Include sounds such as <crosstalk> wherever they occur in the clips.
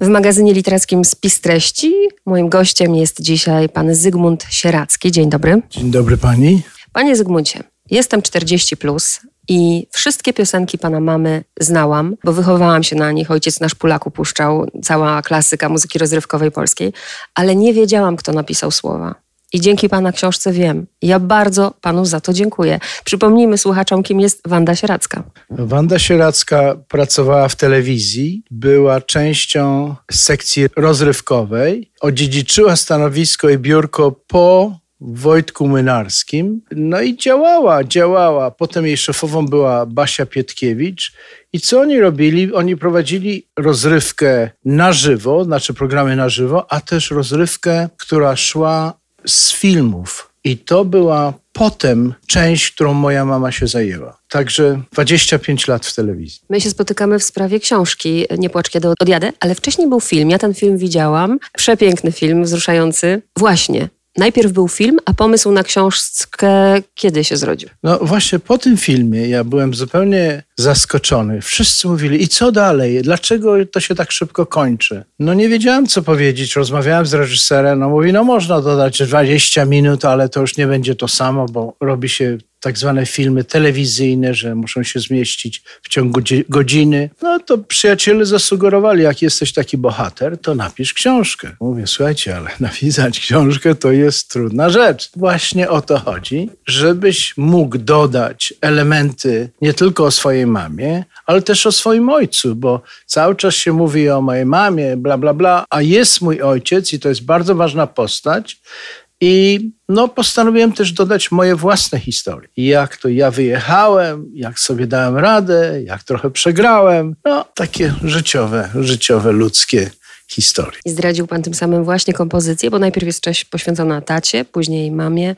W magazynie literackim Spis Treści moim gościem jest dzisiaj pan Zygmunt Sieracki. Dzień dobry. Dzień dobry pani. Panie Zygmuncie, jestem 40 plus i wszystkie piosenki pana mamy znałam, bo wychowałam się na nich. Ojciec nasz Polaku puszczał, cała klasyka muzyki rozrywkowej polskiej, ale nie wiedziałam, kto napisał słowa. I dzięki Pana książce wiem. Ja bardzo Panu za to dziękuję. Przypomnijmy słuchaczom, kim jest Wanda Sieracka. Wanda Sieracka pracowała w telewizji, była częścią sekcji rozrywkowej, odziedziczyła stanowisko i biurko po Wojtku Mynarskim. No i działała, działała. Potem jej szefową była Basia Pietkiewicz. I co oni robili? Oni prowadzili rozrywkę na żywo, znaczy programy na żywo, a też rozrywkę, która szła z filmów. I to była potem część, którą moja mama się zajęła. Także 25 lat w telewizji. My się spotykamy w sprawie książki Nie płacz, kiedy odjadę, ale wcześniej był film. Ja ten film widziałam. Przepiękny film, wzruszający. Właśnie. Najpierw był film, a pomysł na książkę kiedy się zrodził? No właśnie po tym filmie ja byłem zupełnie zaskoczony. Wszyscy mówili, i co dalej? Dlaczego to się tak szybko kończy? No nie wiedziałem, co powiedzieć. Rozmawiałem z reżyserem, no mówi, no można dodać 20 minut, ale to już nie będzie to samo, bo robi się tak zwane filmy telewizyjne, że muszą się zmieścić w ciągu godziny. No to przyjaciele zasugerowali, jak jesteś taki bohater, to napisz książkę. Mówię, słuchajcie, ale <laughs> napisać książkę to jest trudna rzecz. Właśnie o to chodzi, żebyś mógł dodać elementy nie tylko o swojej mamie, ale też o swoim ojcu, bo cały czas się mówi o mojej mamie, bla, bla, bla, a jest mój ojciec i to jest bardzo ważna postać, i no, postanowiłem też dodać moje własne historie. Jak to ja wyjechałem, jak sobie dałem radę, jak trochę przegrałem. No, takie życiowe, życiowe, ludzkie historie. I zdradził pan tym samym właśnie kompozycję, bo najpierw jest część poświęcona tacie, później mamie,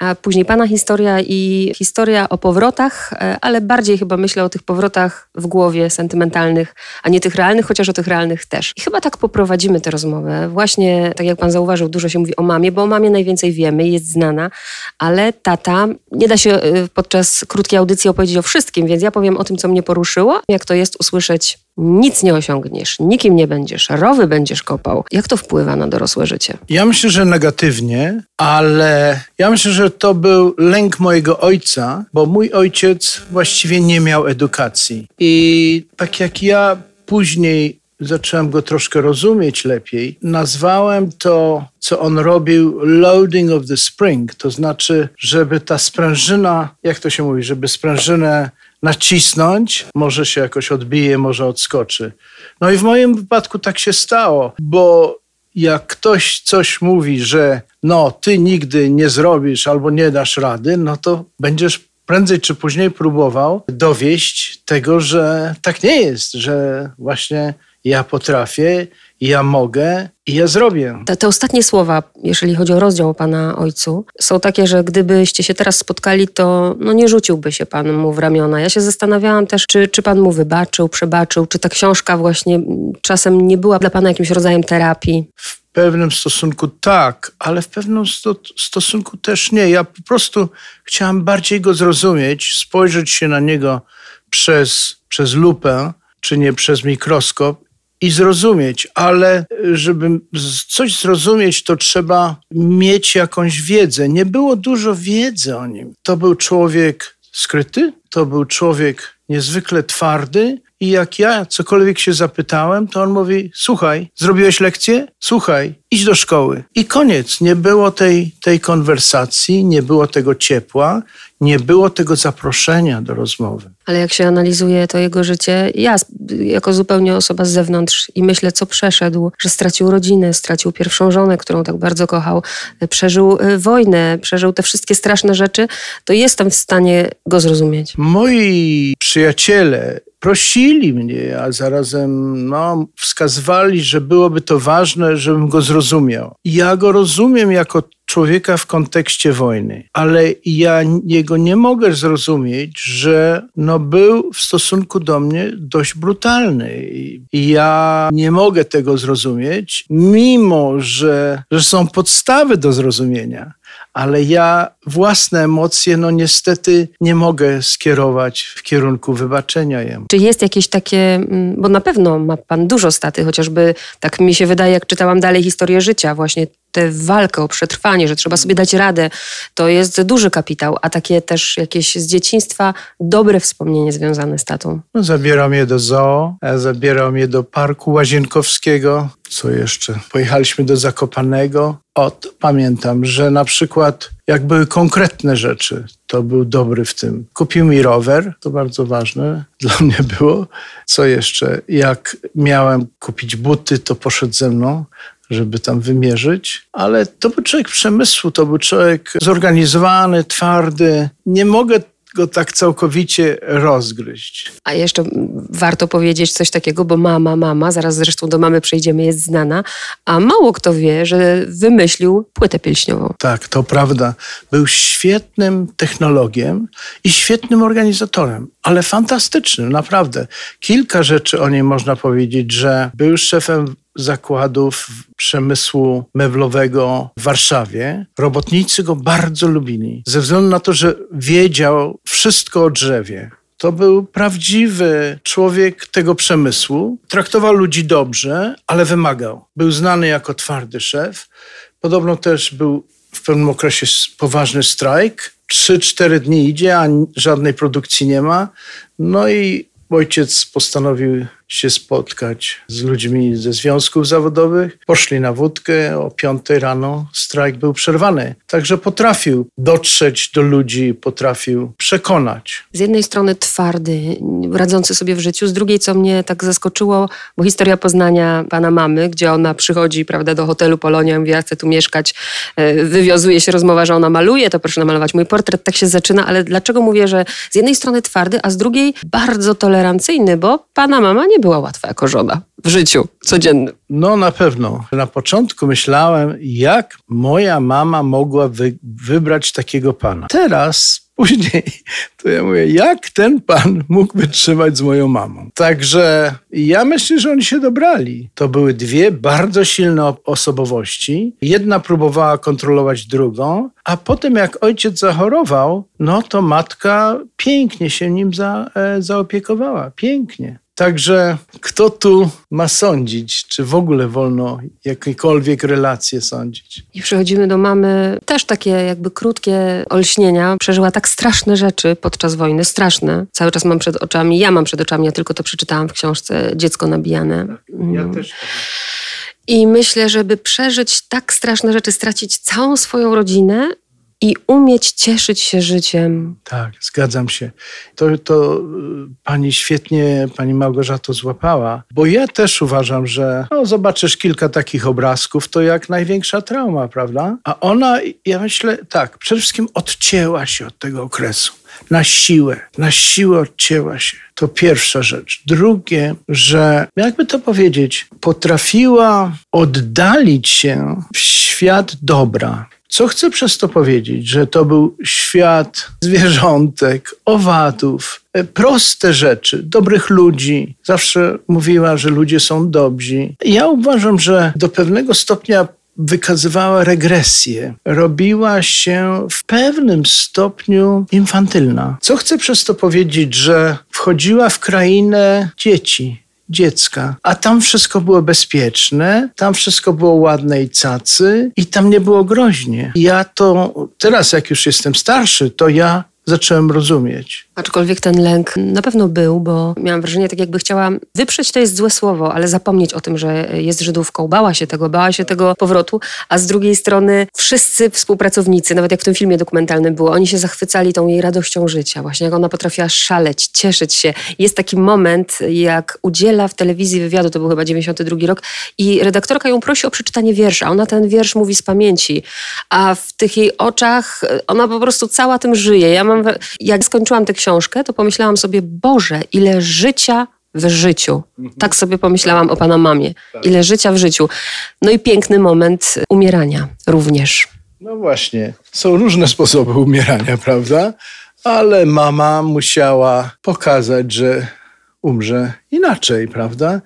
a później pana historia i historia o powrotach, e, ale bardziej chyba myślę o tych powrotach w głowie sentymentalnych, a nie tych realnych, chociaż o tych realnych też. I chyba tak poprowadzimy tę rozmowę. Właśnie, tak jak pan zauważył, dużo się mówi o mamie, bo o mamie najwięcej wiemy, jest znana, ale tata, nie da się e, podczas krótkiej audycji opowiedzieć o wszystkim, więc ja powiem o tym, co mnie poruszyło, jak to jest usłyszeć nic nie osiągniesz, nikim nie będziesz, rowy będziesz kopał. Jak to wpływa na dorosłe życie? Ja myślę, że negatywnie, ale ja myślę, że to był lęk mojego ojca, bo mój ojciec właściwie nie miał edukacji. I tak jak ja później zacząłem go troszkę rozumieć lepiej, nazwałem to, co on robił, loading of the spring. To znaczy, żeby ta sprężyna, jak to się mówi, żeby sprężynę nacisnąć, może się jakoś odbije, może odskoczy. No i w moim wypadku tak się stało, bo jak ktoś coś mówi, że no ty nigdy nie zrobisz albo nie dasz rady, no to będziesz prędzej czy później próbował dowieść tego, że tak nie jest, że właśnie ja potrafię, ja mogę i ja zrobię. Te, te, ostatnie słowa, jeżeli chodzi o rozdział o pana ojcu, są takie, że gdybyście się teraz spotkali, to no nie rzuciłby się pan mu w ramiona. Ja się zastanawiałam też, czy, czy pan mu wybaczył, przebaczył, czy ta książka właśnie czasem nie była dla pana jakimś rodzajem terapii. W pewnym stosunku tak, ale w pewnym sto stosunku też nie. Ja po prostu chciałam bardziej go zrozumieć, spojrzeć się na niego przez, przez lupę, czy nie przez mikroskop i zrozumieć, ale żeby coś zrozumieć, to trzeba mieć jakąś wiedzę. Nie było dużo wiedzy o nim. To był człowiek skryty, to był człowiek niezwykle twardy, i jak ja cokolwiek się zapytałem, to on mówi: Słuchaj, zrobiłeś lekcję? Słuchaj, idź do szkoły. I koniec. Nie było tej, tej konwersacji, nie było tego ciepła, nie było tego zaproszenia do rozmowy. Ale jak się analizuje to jego życie, ja jako zupełnie osoba z zewnątrz i myślę, co przeszedł, że stracił rodzinę, stracił pierwszą żonę, którą tak bardzo kochał, przeżył y, wojnę, przeżył te wszystkie straszne rzeczy, to jestem w stanie go zrozumieć. Moi przyjaciele prosili mnie, a zarazem no, wskazywali, że byłoby to ważne, żebym go zrozumiał. Ja go rozumiem jako człowieka w kontekście wojny, ale ja jego nie mogę zrozumieć, że no, był w stosunku do mnie dość brutalny. Ja nie mogę tego zrozumieć, mimo że, że są podstawy do zrozumienia ale ja własne emocje, no niestety nie mogę skierować w kierunku wybaczenia jemu. Czy jest jakieś takie, mm, bo na pewno ma pan dużo staty, chociażby tak mi się wydaje, jak czytałam dalej historię życia, właśnie tę walkę o przetrwanie, że trzeba sobie dać radę, to jest duży kapitał, a takie też jakieś z dzieciństwa dobre wspomnienie związane z tatą. No, zabierał mnie do zoo, zabierał mnie do parku łazienkowskiego. Co jeszcze? Pojechaliśmy do Zakopanego. Od, pamiętam, że na przykład jak były konkretne rzeczy, to był dobry w tym. Kupił mi rower, to bardzo ważne <laughs> dla mnie było. Co jeszcze? Jak miałem kupić buty, to poszedł ze mną żeby tam wymierzyć, ale to był człowiek przemysłu, to był człowiek zorganizowany, twardy. Nie mogę go tak całkowicie rozgryźć. A jeszcze warto powiedzieć coś takiego, bo mama, mama, zaraz zresztą do mamy przejdziemy, jest znana, a mało kto wie, że wymyślił płytę pieśniową. Tak, to prawda. Był świetnym technologiem i świetnym organizatorem, ale fantastycznym, naprawdę. Kilka rzeczy o niej można powiedzieć, że był szefem zakładów przemysłu meblowego w Warszawie. Robotnicy go bardzo lubili, ze względu na to, że wiedział wszystko o drzewie. To był prawdziwy człowiek tego przemysłu. Traktował ludzi dobrze, ale wymagał. Był znany jako twardy szef. Podobno też był w pewnym okresie poważny strajk. Trzy, cztery dni idzie, a żadnej produkcji nie ma. No i ojciec postanowił się spotkać z ludźmi ze związków zawodowych. Poszli na wódkę, o piątej rano strajk był przerwany. Także potrafił dotrzeć do ludzi, potrafił przekonać. Z jednej strony twardy, radzący sobie w życiu, z drugiej, co mnie tak zaskoczyło, bo historia poznania pana mamy, gdzie ona przychodzi prawda, do hotelu Polonia, mówi, ja chcę tu mieszkać, e, wywiązuje się rozmowa, że ona maluje, to proszę namalować mój portret, tak się zaczyna, ale dlaczego mówię, że z jednej strony twardy, a z drugiej bardzo tolerancyjny, bo pana mama nie była łatwa jako żona w życiu codziennym. No na pewno. Na początku myślałem, jak moja mama mogła wy wybrać takiego pana. Teraz <laughs> później to ja mówię, jak ten pan mógł wytrzymać z moją mamą? Także ja myślę, że oni się dobrali. To były dwie bardzo silne osobowości. Jedna próbowała kontrolować drugą, a potem jak ojciec zachorował, no to matka pięknie się nim za, e, zaopiekowała. Pięknie. Także kto tu ma sądzić, czy w ogóle wolno jakiekolwiek relacje sądzić? I przechodzimy do mamy, też takie jakby krótkie olśnienia. Przeżyła tak straszne rzeczy podczas wojny, straszne. Cały czas mam przed oczami, ja mam przed oczami, ja tylko to przeczytałam w książce Dziecko nabijane. Ja mm. też. I myślę, żeby przeżyć tak straszne rzeczy, stracić całą swoją rodzinę, i umieć cieszyć się życiem. Tak, zgadzam się. To, to y, pani świetnie, pani Małgorzato złapała, bo ja też uważam, że no, zobaczysz kilka takich obrazków, to jak największa trauma, prawda? A ona, ja myślę, tak, przede wszystkim odcięła się od tego okresu. Na siłę, na siłę odcięła się. To pierwsza rzecz. Drugie, że jakby to powiedzieć, potrafiła oddalić się w świat dobra co chcę przez to powiedzieć? Że to był świat zwierzątek, owadów, e, proste rzeczy, dobrych ludzi. Zawsze mówiła, że ludzie są dobrzy. Ja uważam, że do pewnego stopnia wykazywała regresję, robiła się w pewnym stopniu infantylna. Co chcę przez to powiedzieć, że wchodziła w krainę dzieci, dziecka. A tam wszystko było bezpieczne, tam wszystko było ładne i cacy i tam nie było groźnie. Ja to teraz, jak już jestem starszy, to ja zacząłem rozumieć. Aczkolwiek ten lęk na pewno był, bo miałam wrażenie, tak jakby chciała wyprzeć, to jest złe słowo, ale zapomnieć o tym, że jest Żydówką. Bała się tego, bała się tego powrotu, a z drugiej strony wszyscy współpracownicy, nawet jak w tym filmie dokumentalnym było, oni się zachwycali tą jej radością życia, właśnie jak ona potrafiła szaleć, cieszyć się. Jest taki moment, jak udziela w telewizji wywiadu, to był chyba 92 rok i redaktorka ją prosi o przeczytanie wiersza. Ona ten wiersz mówi z pamięci, a w tych jej oczach ona po prostu cała tym żyje. Ja mam, jak skończyłam tę książkę, książkę, to pomyślałam sobie, Boże, ile życia w życiu. Tak sobie pomyślałam o pana mamie. Ile życia w życiu. No i piękny moment umierania również. No właśnie, są różne sposoby umierania, prawda? Ale mama musiała pokazać, że umrze inaczej, prawda?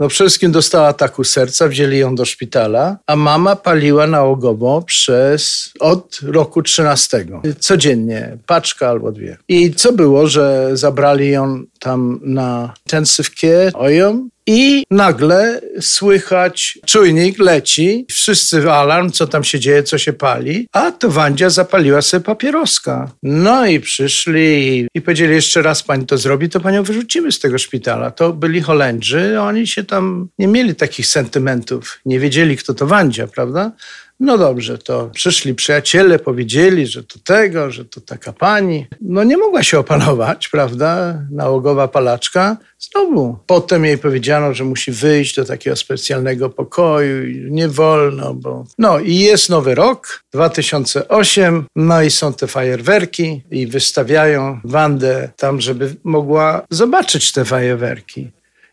No przede wszystkim dostała ataku serca, wzięli ją do szpitala, a mama paliła nałogowo przez od roku 13. Codziennie, paczka albo dwie. I co było, że zabrali ją tam na intensive care, oją i nagle słychać, czujnik leci, wszyscy alarm, co tam się dzieje, co się pali, a to Wandzia zapaliła sobie papieroska. No i przyszli i powiedzieli, jeszcze raz pani to zrobi, to panią wyrzucimy z tego szpitala. To byli Holendrzy, oni się tam nie mieli takich sentymentów, nie wiedzieli, kto to Wandzia, prawda? No dobrze, to przyszli przyjaciele, powiedzieli, że to tego, że to taka pani. No nie mogła się opanować, prawda? Nałogowa palaczka. Znowu. Potem jej powiedziano, że musi wyjść do takiego specjalnego pokoju nie wolno, bo... No i jest nowy rok, 2008, no i są te fajerwerki i wystawiają Wandę tam, żeby mogła zobaczyć te fajerwerki.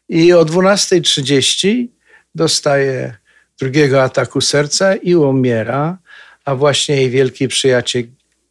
I o 12.30 dostaje drugiego ataku serca i umiera, a właśnie jej wielki przyjaciel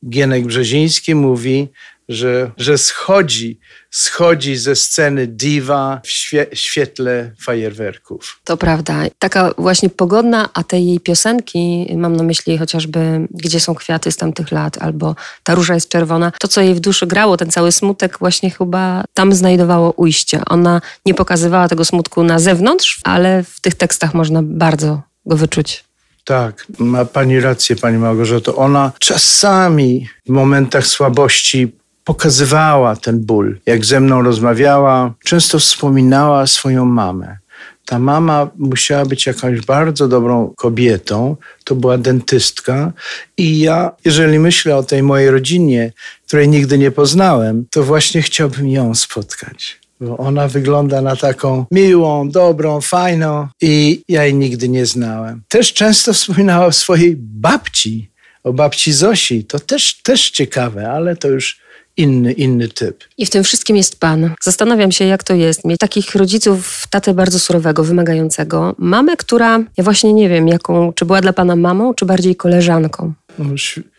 Gienek Brzeziński mówi, że, że schodzi, schodzi ze sceny diwa w świe, świetle fajerwerków. To prawda. Taka właśnie pogodna, a te jej piosenki, mam na myśli chociażby Gdzie są kwiaty z tamtych lat, albo Ta róża jest czerwona, to co jej w duszy grało, ten cały smutek właśnie chyba tam znajdowało ujście. Ona nie pokazywała tego smutku na zewnątrz, ale w tych tekstach można bardzo go wyczuć. Tak, ma pani rację, pani Małgorzato. Ona czasami w momentach słabości pokazywała ten ból. Jak ze mną rozmawiała, często wspominała swoją mamę. Ta mama musiała być jakąś bardzo dobrą kobietą, to była dentystka. I ja, jeżeli myślę o tej mojej rodzinie, której nigdy nie poznałem, to właśnie chciałbym ją spotkać bo ona wygląda na taką miłą, dobrą, fajną i ja jej nigdy nie znałem. Też często wspominała o swojej babci, o babci Zosi. To też, też ciekawe, ale to już inny, inny typ. I w tym wszystkim jest pan. Zastanawiam się, jak to jest mieć takich rodziców, tatę bardzo surowego, wymagającego, mamę, która, ja właśnie nie wiem, jaką, czy była dla pana mamą, czy bardziej koleżanką. No,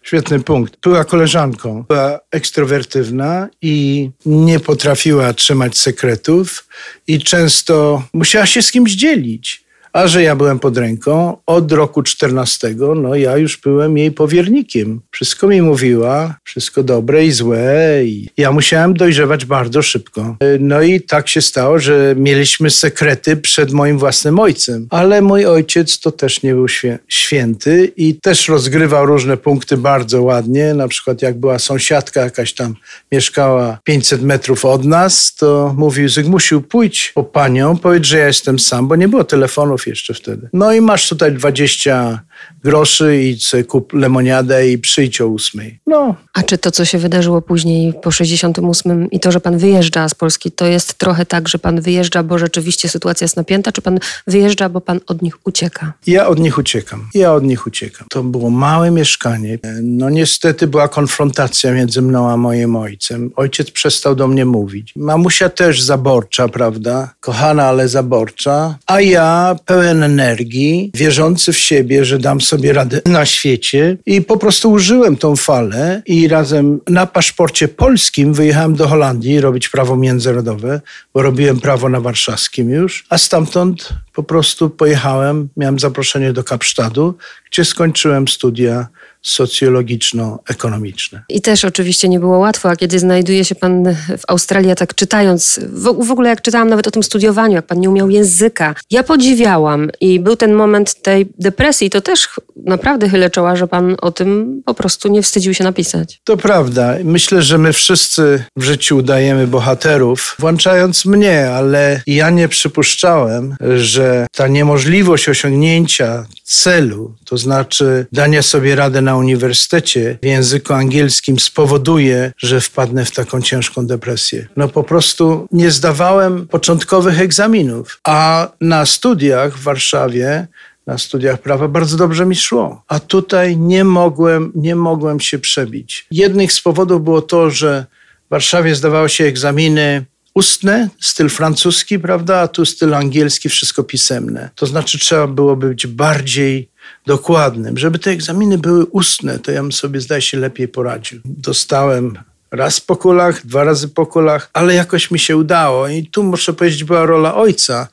świetny punkt. Była koleżanką, była ekstrowertywna i nie potrafiła trzymać sekretów i często musiała się z kimś dzielić. A że ja byłem pod ręką od roku 14, no ja już byłem jej powiernikiem. Wszystko mi mówiła, wszystko dobre i złe i ja musiałem dojrzewać bardzo szybko. No i tak się stało, że mieliśmy sekrety przed moim własnym ojcem. Ale mój ojciec to też nie był święty i też rozgrywał różne punkty bardzo ładnie. Na przykład jak była sąsiadka jakaś tam mieszkała 500 metrów od nas, to mówił Zygmusiu, pójdź po panią, powiedz, że ja jestem sam, bo nie było telefonów jeszcze wtedy. No i masz tutaj 20 groszy i kup lemoniadę i przyjdź o ósmej. No. A czy to, co się wydarzyło później po 68 i to, że pan wyjeżdża z Polski, to jest trochę tak, że pan wyjeżdża, bo rzeczywiście sytuacja jest napięta, czy pan wyjeżdża, bo pan od nich ucieka? Ja od nich uciekam. Ja od nich uciekam. To było małe mieszkanie. No niestety była konfrontacja między mną a moim ojcem. Ojciec przestał do mnie mówić. Mamusia też zaborcza, prawda? Kochana, ale zaborcza. A ja pełen energii, wierzący w siebie, że dam sobie radę na świecie i po prostu użyłem tą falę i razem na paszporcie polskim wyjechałem do Holandii robić prawo międzynarodowe, bo robiłem prawo na warszawskim już, a stamtąd po prostu pojechałem, miałem zaproszenie do Kapsztadu, gdzie skończyłem studia socjologiczno-ekonomiczne. I też oczywiście nie było łatwo, a kiedy znajduje się pan w Australii, tak czytając, w, w, ogóle jak czytałam nawet o tym studiowaniu, jak pan nie umiał języka, ja podziwiałam i był ten moment tej depresji, to też naprawdę chylę czoła, że pan o tym po prostu nie wstydził się napisać. To prawda. Myślę, że my wszyscy w życiu udajemy bohaterów, włączając mnie, ale ja nie przypuszczałem, że ta niemożliwość osiągnięcia celu, to znaczy dania sobie radę na uniwersytecie w języku angielskim spowoduje, że wpadnę w taką ciężką depresję. No po prostu nie zdawałem początkowych egzaminów, a na studiach w Warszawie na studiach prawa bardzo dobrze mi szło. A tutaj nie mogłem, nie mogłem się przebić. Jednym z powodów było to, że w Warszawie zdawało się egzaminy ustne, styl francuski, prawda, a tu styl angielski, wszystko pisemne. To znaczy trzeba było być bardziej dokładnym. Żeby te egzaminy były ustne, to ja bym sobie, zdaje się, lepiej poradził. Dostałem raz po kulach, dwa razy po kulach, ale jakoś mi się udało. I tu muszę powiedzieć, była rola ojca,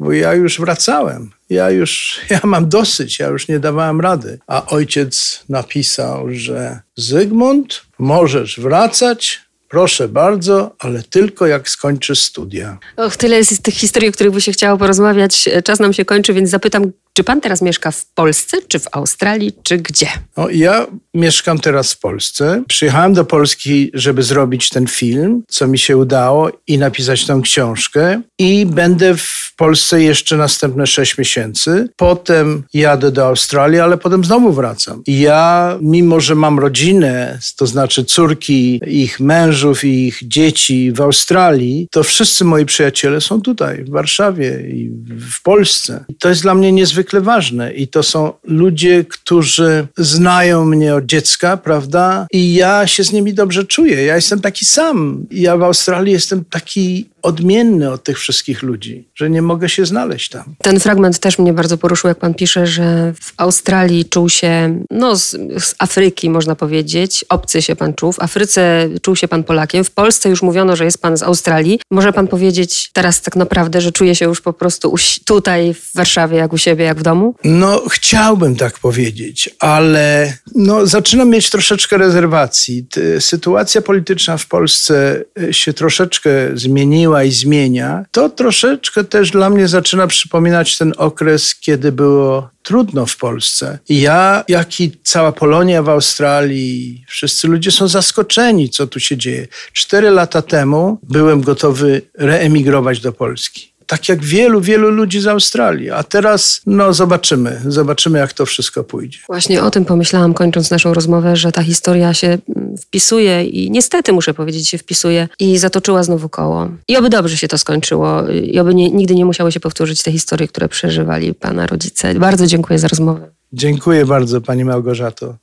bo ja już wracałem. Ja już, <laughs> ja mam dosyć, ja już nie dawałem rady. A ojciec napisał, że Zygmunt, możesz wracać, Proszę bardzo, ale tylko jak skończysz studia. Och, tyle jest tych historii, o których by się chciało porozmawiać. Czas nam się kończy, więc zapytam, czy pan teraz mieszka w Polsce, czy w Australii, czy gdzie? No, ja mieszkam teraz w Polsce. Przyjechałem do Polski, żeby zrobić ten film, co mi się udało, i napisać tą książkę. I będę w Polsce jeszcze następne sześć miesięcy. Potem jadę do Australii, ale potem znowu wracam. I ja, mimo że mam rodzinę, to znaczy córki, ich mężów i ich dzieci w Australii, to wszyscy moi przyjaciele są tutaj, w Warszawie i w Polsce. I to jest dla mnie niezwykle niezwykle ważne i to są ludzie, którzy znają mnie od dziecka, prawda? I ja się z nimi dobrze czuję. Ja jestem taki sam. Ja w Australii jestem taki odmienny od tych wszystkich ludzi, że nie mogę się znaleźć tam. Ten fragment też mnie bardzo poruszył, jak pan pisze, że w Australii czuł się, no z, z, Afryki można powiedzieć, obcy się pan czuł, w Afryce czuł się pan Polakiem, w Polsce już mówiono, że jest pan z Australii. Może pan powiedzieć teraz tak naprawdę, że czuje się już po prostu tutaj w Warszawie, jak u siebie, jak w domu? No chciałbym tak powiedzieć, ale no, zaczynam mieć troszeczkę rezerwacji. Sytuacja polityczna w Polsce e, się troszeczkę zmieniła i zmienia, to troszeczkę też dla mnie zaczyna przypominać ten okres, kiedy było trudno w Polsce. Ja, jak i cała Polonia w Australii, wszyscy ludzie są zaskoczeni, co tu się dzieje. Cztery lata temu byłem gotowy reemigrować do Polski tak jak wielu, wielu ludzi z Australii. A teraz, no zobaczymy, zobaczymy jak to wszystko pójdzie. Właśnie o tym pomyślałam, kończąc naszą rozmowę, że ta historia się mm, wpisuje i niestety muszę powiedzieć, się wpisuje i zatoczyła znowu koło. I oby dobrze się to skończyło i oby nie, nigdy nie musiały się powtórzyć te historie, które przeżywali pana rodzice. Bardzo dziękuję za rozmowę. Dziękuję bardzo pani Małgorzato.